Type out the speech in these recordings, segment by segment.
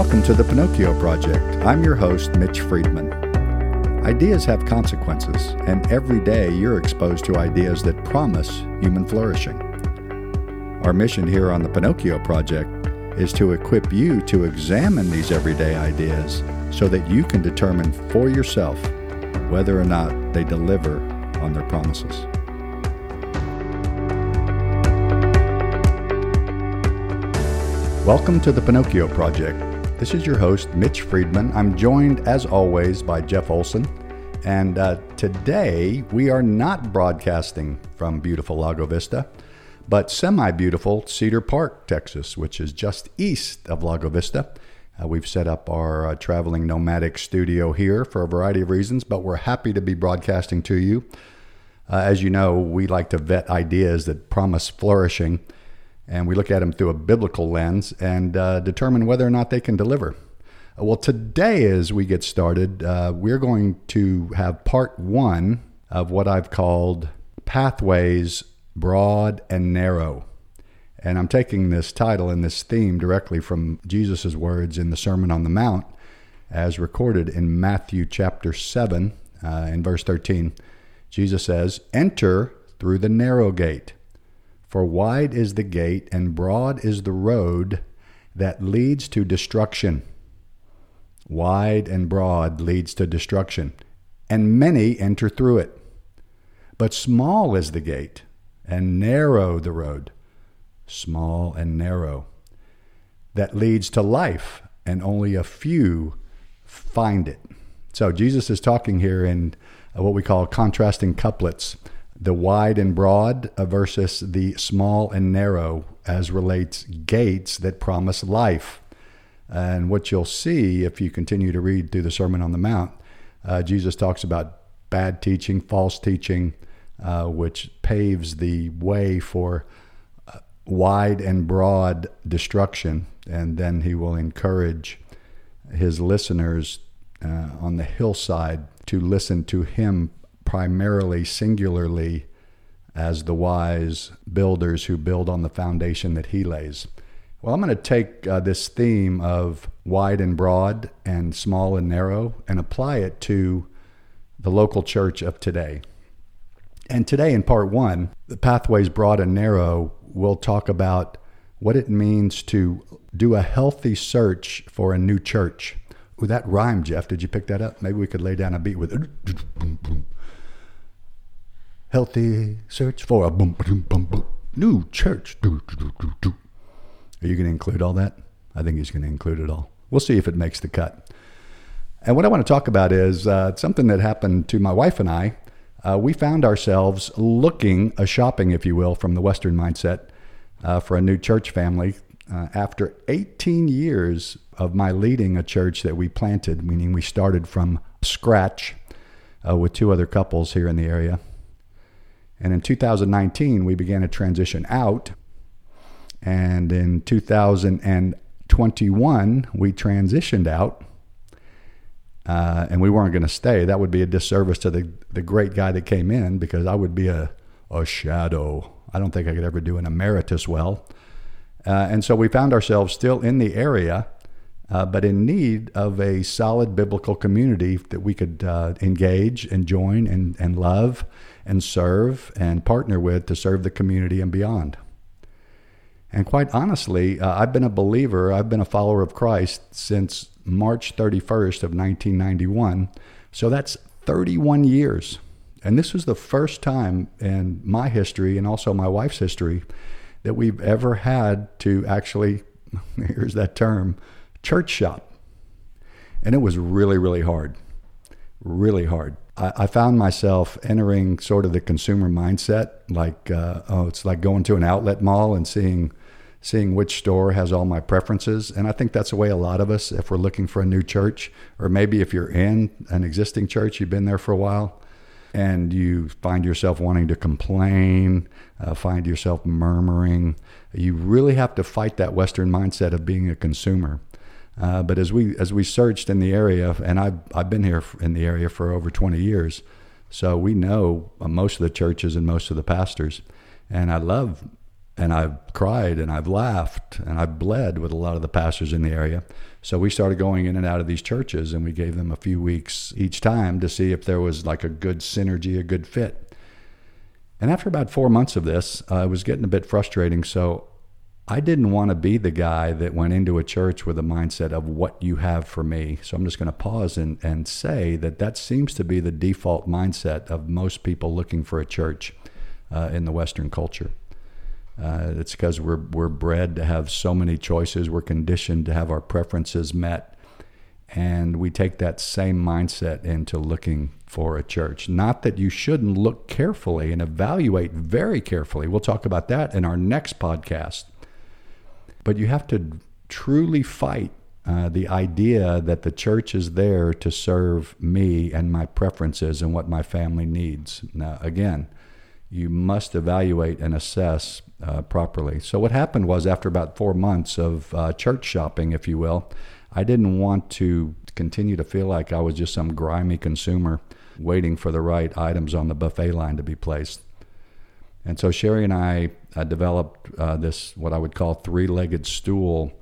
Welcome to the Pinocchio Project. I'm your host, Mitch Friedman. Ideas have consequences, and every day you're exposed to ideas that promise human flourishing. Our mission here on the Pinocchio Project is to equip you to examine these everyday ideas so that you can determine for yourself whether or not they deliver on their promises. Welcome to the Pinocchio Project. This is your host, Mitch Friedman. I'm joined, as always, by Jeff Olson. And uh, today we are not broadcasting from beautiful Lago Vista, but semi beautiful Cedar Park, Texas, which is just east of Lago Vista. Uh, we've set up our uh, traveling nomadic studio here for a variety of reasons, but we're happy to be broadcasting to you. Uh, as you know, we like to vet ideas that promise flourishing and we look at them through a biblical lens and uh, determine whether or not they can deliver. Uh, well, today, as we get started, uh, we're going to have part one of what I've called Pathways Broad and Narrow. And I'm taking this title and this theme directly from Jesus' words in the Sermon on the Mount, as recorded in Matthew chapter 7, uh, in verse 13. Jesus says, Enter through the narrow gate. For wide is the gate and broad is the road that leads to destruction. Wide and broad leads to destruction, and many enter through it. But small is the gate, and narrow the road, small and narrow, that leads to life, and only a few find it. So Jesus is talking here in uh, what we call contrasting couplets the wide and broad versus the small and narrow as relates gates that promise life. And what you'll see if you continue to read through the Sermon on the Mount, uh, Jesus talks about bad teaching, false teaching, uh, which paves the way for uh, wide and broad destruction. And then he will encourage his listeners uh, on the hillside to listen to him primarily, singularly, as the wise builders who build on the foundation that he lays. Well, I'm going to take uh, this theme of wide and broad and small and narrow and apply it to the local church of today. And today, in part one, the pathways broad and narrow, we'll talk about what it means to do a healthy search for a new church. Ooh, that rhyme, Jeff. Did you pick that up? Maybe we could lay down a beat with it healthy search for a boom, boom, boom, boom, new church. Do, do, do, do. Are you going to include all that? I think he's going to include it all. We'll see if it makes the cut. And what I want to talk about is uh, something that happened to my wife and I. Uh, we found ourselves looking, a shopping, if you will, from the Western mindset uh, for a new church family. Uh, after 18 years of my leading a church that we planted, meaning we started from scratch uh, with two other couples here in the area. And in 2019, we began a transition out. And in 2021, we transitioned out. Uh, and we weren't going to stay. That would be a disservice to the, the great guy that came in because I would be a, a shadow. I don't think I could ever do an emeritus well. Uh, and so we found ourselves still in the area, uh, but in need of a solid biblical community that we could uh, engage and join and, and love and serve and partner with to serve the community and beyond. And quite honestly, uh, I've been a believer, I've been a follower of Christ since March 31st of 1991. So that's 31 years. And this was the first time in my history and also my wife's history that we've ever had to actually, here's that term, church shop. And it was really, really hard. Really hard. I, I found myself entering sort of the consumer mindset, like uh, oh, it's like going to an outlet mall and seeing seeing which store has all my preferences. And I think that's the way a lot of us, if we're looking for a new church, or maybe if you're in an existing church, you've been there for a while, and you find yourself wanting to complain, uh, find yourself murmuring, you really have to fight that Western mindset of being a consumer. Uh, but as we as we searched in the area, and I've I've been here in the area for over 20 years, so we know uh, most of the churches and most of the pastors, and I love, and I've cried and I've laughed and I've bled with a lot of the pastors in the area. So we started going in and out of these churches, and we gave them a few weeks each time to see if there was like a good synergy, a good fit. And after about four months of this, uh, it was getting a bit frustrating. So I didn't want to be the guy that went into a church with a mindset of what you have for me. So I'm just going to pause and, and say that that seems to be the default mindset of most people looking for a church uh, in the Western culture. Uh, it's because we're we're bred to have so many choices. We're conditioned to have our preferences met, and we take that same mindset into looking for a church. Not that you shouldn't look carefully and evaluate very carefully. We'll talk about that in our next podcast. But you have to truly fight uh, the idea that the church is there to serve me and my preferences and what my family needs. Now, again, you must evaluate and assess uh, properly. So, what happened was after about four months of uh, church shopping, if you will, I didn't want to continue to feel like I was just some grimy consumer waiting for the right items on the buffet line to be placed. And so Sherry and I uh, developed uh, this, what I would call three legged stool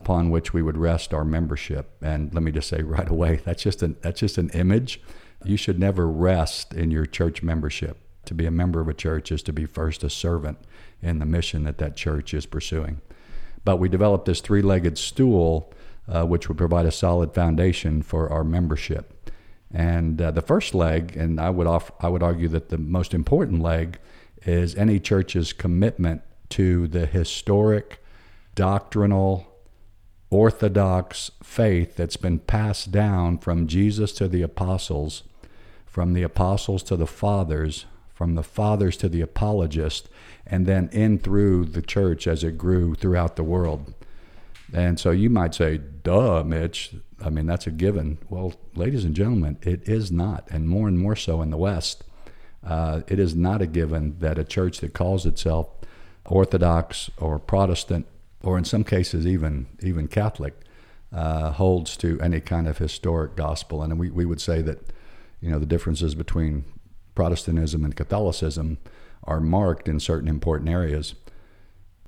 upon which we would rest our membership. And let me just say right away, that's just an, that's just an image. You should never rest in your church membership. To be a member of a church is to be first a servant in the mission that that church is pursuing. But we developed this three legged stool, uh, which would provide a solid foundation for our membership. And uh, the first leg, and I would, off, I would argue that the most important leg, is any church's commitment to the historic, doctrinal, orthodox faith that's been passed down from Jesus to the apostles, from the apostles to the fathers, from the fathers to the apologists, and then in through the church as it grew throughout the world. And so you might say, duh, Mitch. I mean, that's a given. Well, ladies and gentlemen, it is not, and more and more so in the West. Uh, it is not a given that a church that calls itself Orthodox or Protestant, or in some cases even even Catholic, uh, holds to any kind of historic gospel. And we, we would say that, you know, the differences between Protestantism and Catholicism are marked in certain important areas.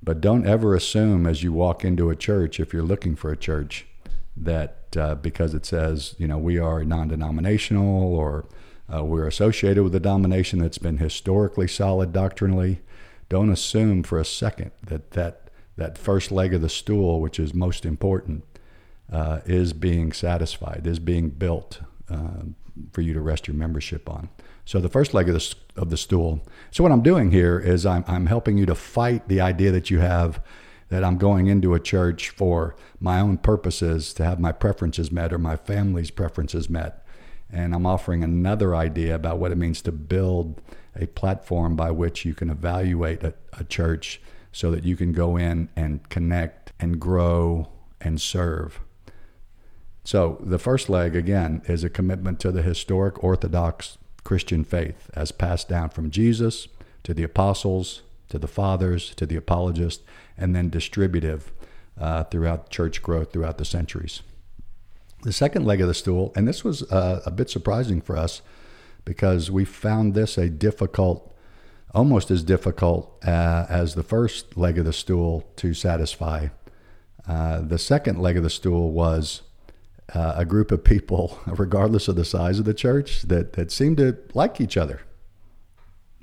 But don't ever assume as you walk into a church, if you're looking for a church, that uh, because it says, you know, we are non denominational or uh, we're associated with a denomination that's been historically solid doctrinally, don't assume for a second that that, that first leg of the stool, which is most important, uh, is being satisfied, is being built uh, for you to rest your membership on. So the first leg of the, of the stool. So what I'm doing here is I'm, I'm helping you to fight the idea that you have that I'm going into a church for my own purposes to have my preferences met or my family's preferences met. And I'm offering another idea about what it means to build a platform by which you can evaluate a, a church so that you can go in and connect and grow and serve. So, the first leg, again, is a commitment to the historic Orthodox Christian faith as passed down from Jesus to the apostles, to the fathers, to the apologists, and then distributive uh, throughout church growth throughout the centuries. The second leg of the stool, and this was uh, a bit surprising for us because we found this a difficult, almost as difficult uh, as the first leg of the stool to satisfy. Uh, the second leg of the stool was uh, a group of people, regardless of the size of the church, that, that seem to like each other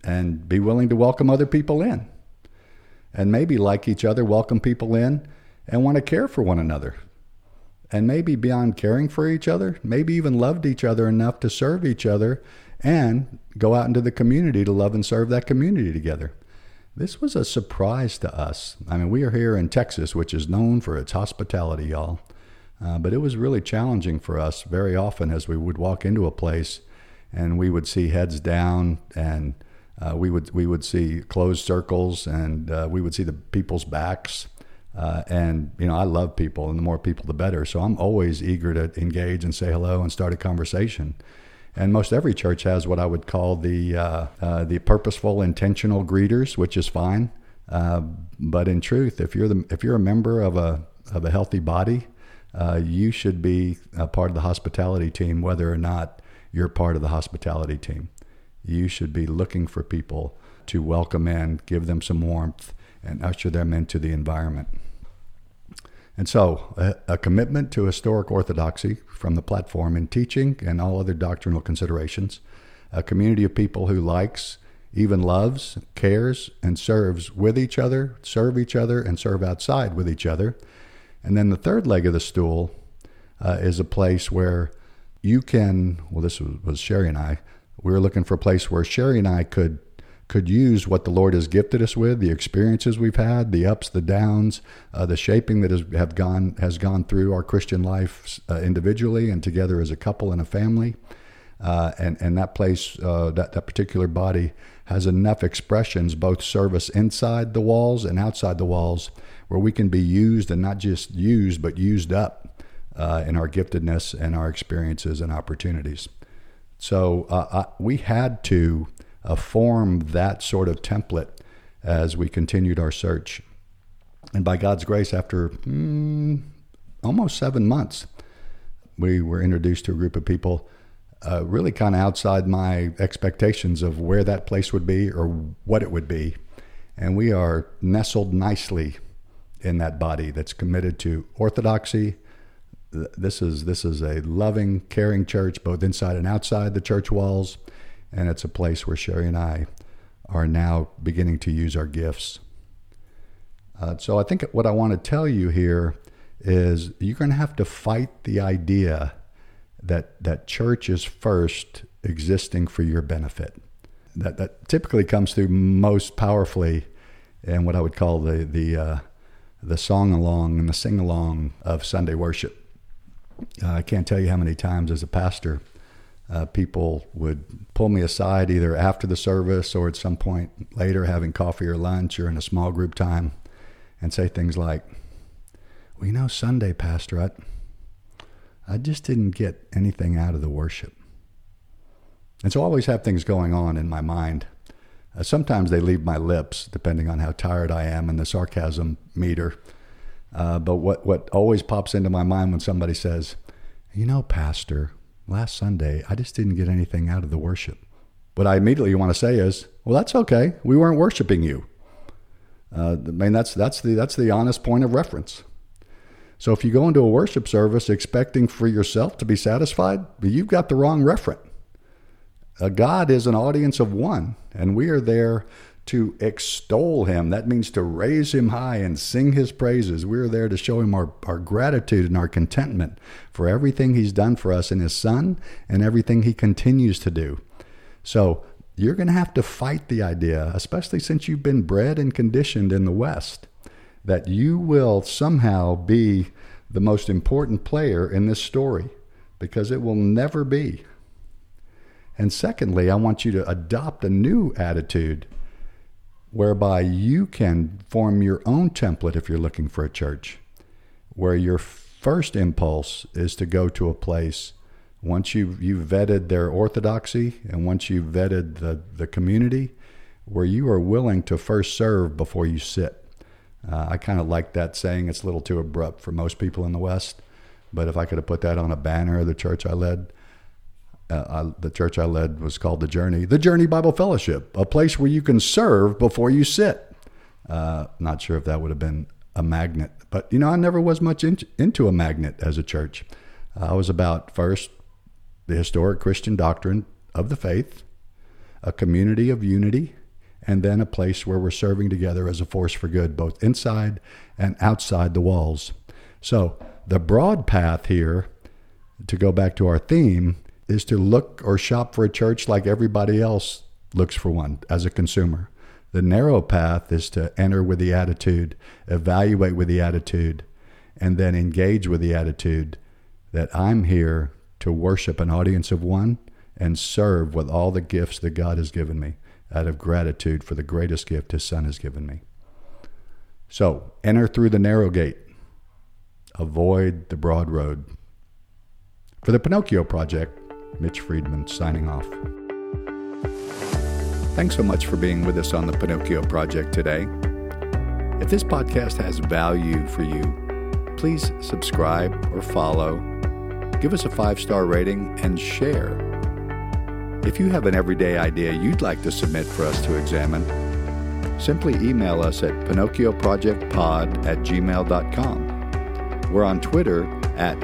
and be willing to welcome other people in. And maybe like each other, welcome people in and want to care for one another. And maybe beyond caring for each other, maybe even loved each other enough to serve each other and go out into the community to love and serve that community together. This was a surprise to us. I mean, we are here in Texas, which is known for its hospitality, y'all. Uh, but it was really challenging for us very often as we would walk into a place and we would see heads down and uh, we would we would see closed circles and uh, we would see the people's backs uh, and you know I love people and the more people the better. So I'm always eager to engage and say hello and start a conversation. And most every church has what I would call the uh, uh, the purposeful intentional greeters which is fine. But in truth if you're the if you're a member of a of a healthy body uh, you should be a part of the hospitality team, whether or not you're part of the hospitality team. You should be looking for people to welcome in, give them some warmth, and usher them into the environment. And so, a, a, commitment to historic orthodoxy from the platform in teaching and all other doctrinal considerations, a community of people who likes, even loves, cares, and serves with each other, serve each other, and serve outside with each other. And then the third leg of the stool uh, is a place where you can, well, this was, was Sherry and I, we were looking for a place where Sherry and I could could use what the Lord has gifted us with, the experiences we've had, the ups, the downs, uh, the shaping that has have gone has gone through our Christian life uh, individually and together as a couple and a family, uh, and and that place, uh, that that particular body has enough expressions, both service inside the walls and outside the walls, where we can be used and not just used but used up uh, in our giftedness and our experiences and opportunities. So uh, I, we had to uh, form that sort of template as we continued our search. And by God's grace, after mm, almost seven months, we were introduced to a group of people uh, really kind of outside my expectations of where that place would be or what it would be. And we are nestled nicely in that body that's committed to orthodoxy. This is this is a loving, caring church, both inside and outside the church walls and it's a place where Sherry and I are now beginning to use our gifts. Uh, so I think what I want to tell you here is you're going to have to fight the idea that that church is first existing for your benefit. That that typically comes through most powerfully in what I would call the the uh, the song along and the sing along of Sunday worship. Uh, I can't tell you how many times as a pastor uh, people would pull me aside either after the service or at some point later, having coffee or lunch or in a small group time, and say things like, Well, you know, Sunday, Pastor, I, I just didn't get anything out of the worship. And so I always have things going on in my mind. Uh, sometimes they leave my lips, depending on how tired I am and the sarcasm meter. Uh, but what, what always pops into my mind when somebody says, You know, Pastor, last Sunday, I just didn't get anything out of the worship. What I immediately want to say is, well, that's okay. We weren't worshiping you. Uh, I mean, that's that's the that's the honest point of reference. So if you go into a worship service expecting for yourself to be satisfied, you've got the wrong referent. Uh, God is an audience of one, and we are there to extol him. That means to raise him high and sing his praises. We're there to show him our, our gratitude and our contentment for everything he's done for us in his son and everything he continues to do. So you're going to have to fight the idea, especially since you've been bred and conditioned in the West, that you will somehow be the most important player in this story because it will never be. And secondly, I want you to adopt a new attitude whereby you can form your own template if you're looking for a church, where your first impulse is to go to a place once you've, you've vetted their orthodoxy and once you've vetted the, the community, where you are willing to first serve before you sit. Uh, I kind of like that saying. It's a little too abrupt for most people in the West, but if I could have put that on a banner of the church I led, uh, I, the church I led was called The Journey, The Journey Bible Fellowship, a place where you can serve before you sit. Uh, not sure if that would have been a magnet, but you know, I never was much in, into a magnet as a church. I was about first the historic Christian doctrine of the faith, a community of unity, and then a place where we're serving together as a force for good, both inside and outside the walls. So, the broad path here, to go back to our theme, is to look or shop for a church like everybody else looks for one as a consumer. The narrow path is to enter with the attitude, evaluate with the attitude, and then engage with the attitude that I'm here to worship an audience of one and serve with all the gifts that God has given me out of gratitude for the greatest gift His Son has given me. So enter through the narrow gate, avoid the broad road. For the Pinocchio Project, Mitch Friedman signing off. Thanks so much for being with us on the Pinocchio Project today. If this podcast has value for you, please subscribe or follow, give us a five star rating, and share. If you have an everyday idea you'd like to submit for us to examine, simply email us at pinocchioprojectpod at gmail.com. We're on Twitter at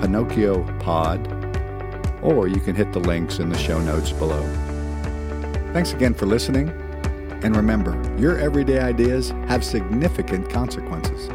Pinocchio Pod, or you can hit the links in the show notes below. Thanks again for listening, and remember, your everyday ideas have significant consequences.